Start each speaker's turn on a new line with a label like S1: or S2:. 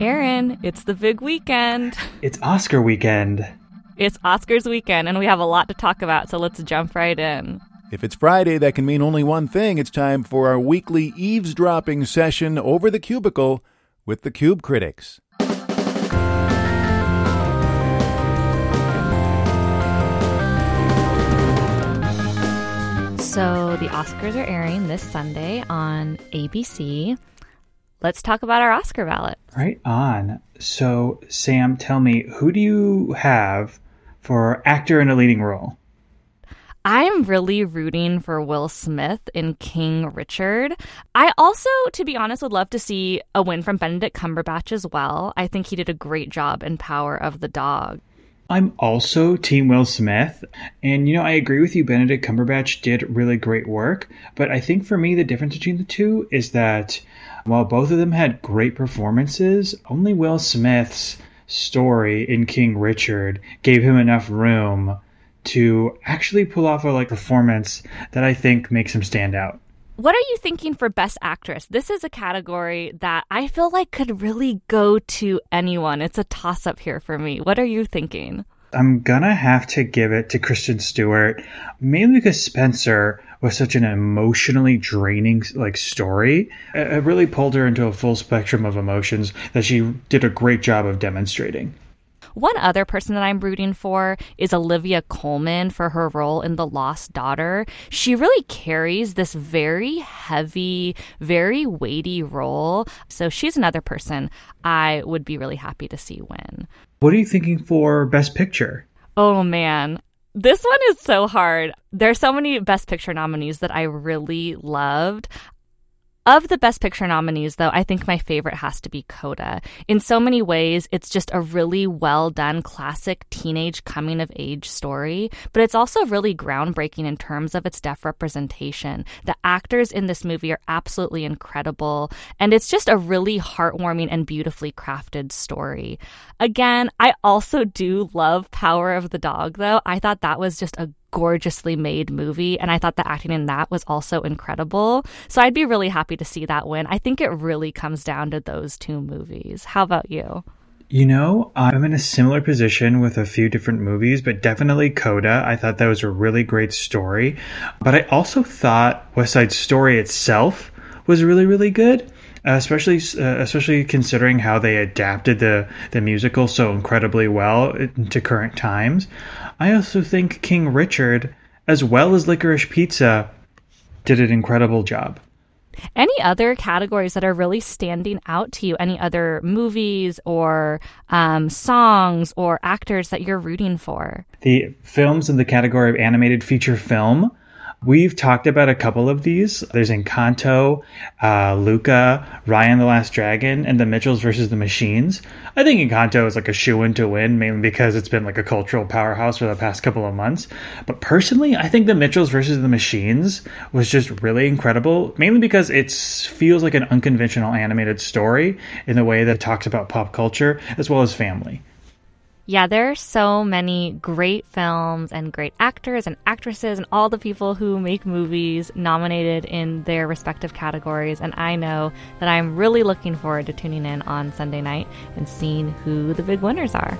S1: Aaron, it's the big weekend.
S2: It's Oscar weekend.
S1: It's Oscars weekend, and we have a lot to talk about, so let's jump right in.
S3: If it's Friday, that can mean only one thing. It's time for our weekly eavesdropping session over the cubicle with the Cube Critics.
S1: So, the Oscars are airing this Sunday on ABC. Let's talk about our Oscar ballot.
S2: Right on. So, Sam, tell me, who do you have for actor in a leading role?
S1: I'm really rooting for Will Smith in King Richard. I also, to be honest, would love to see a win from Benedict Cumberbatch as well. I think he did a great job in Power of the Dog.
S2: I'm also Team Will Smith. And, you know, I agree with you. Benedict Cumberbatch did really great work. But I think for me, the difference between the two is that while both of them had great performances, only Will Smith's story in King Richard gave him enough room to actually pull off a like performance that I think makes him stand out.
S1: What are you thinking for Best Actress? This is a category that I feel like could really go to anyone. It's a toss up here for me. What are you thinking?
S2: I'm gonna have to give it to Kristen Stewart, mainly because Spencer was such an emotionally draining like story. It really pulled her into a full spectrum of emotions that she did a great job of demonstrating.
S1: One other person that I'm rooting for is Olivia Colman for her role in The Lost Daughter. She really carries this very heavy, very weighty role. So she's another person I would be really happy to see win.
S2: What are you thinking for Best Picture?
S1: Oh man, this one is so hard. There's so many Best Picture nominees that I really loved. Of the Best Picture nominees, though, I think my favorite has to be Coda. In so many ways, it's just a really well done classic teenage coming of age story, but it's also really groundbreaking in terms of its deaf representation. The actors in this movie are absolutely incredible, and it's just a really heartwarming and beautifully crafted story. Again, I also do love Power of the Dog, though. I thought that was just a gorgeously made movie. And I thought the acting in that was also incredible. So I'd be really happy to see that win. I think it really comes down to those two movies. How about you?
S2: You know, I'm in a similar position with a few different movies, but definitely Coda. I thought that was a really great story. But I also thought West Side Story itself was really, really good. Uh, especially, uh, especially considering how they adapted the the musical so incredibly well to current times. I also think King Richard, as well as Licorice Pizza, did an incredible job.
S1: Any other categories that are really standing out to you? Any other movies or um, songs or actors that you're rooting for?
S2: The films in the category of animated feature film We've talked about a couple of these. There's Encanto, uh, Luca, Raya and the Last Dragon, and The Mitchells versus the Machines. I think Encanto is like a shoe in to win, mainly because it's been like a cultural powerhouse for the past couple of months. But personally, I think The Mitchells versus the Machines was just really incredible, mainly because it feels like an unconventional animated story in the way that it talks about pop culture as well as family.
S1: Yeah, there are so many great films and great actors and actresses and all the people who make movies nominated in their respective categories. And I know that I'm really looking forward to tuning in on Sunday night and seeing who the big winners are.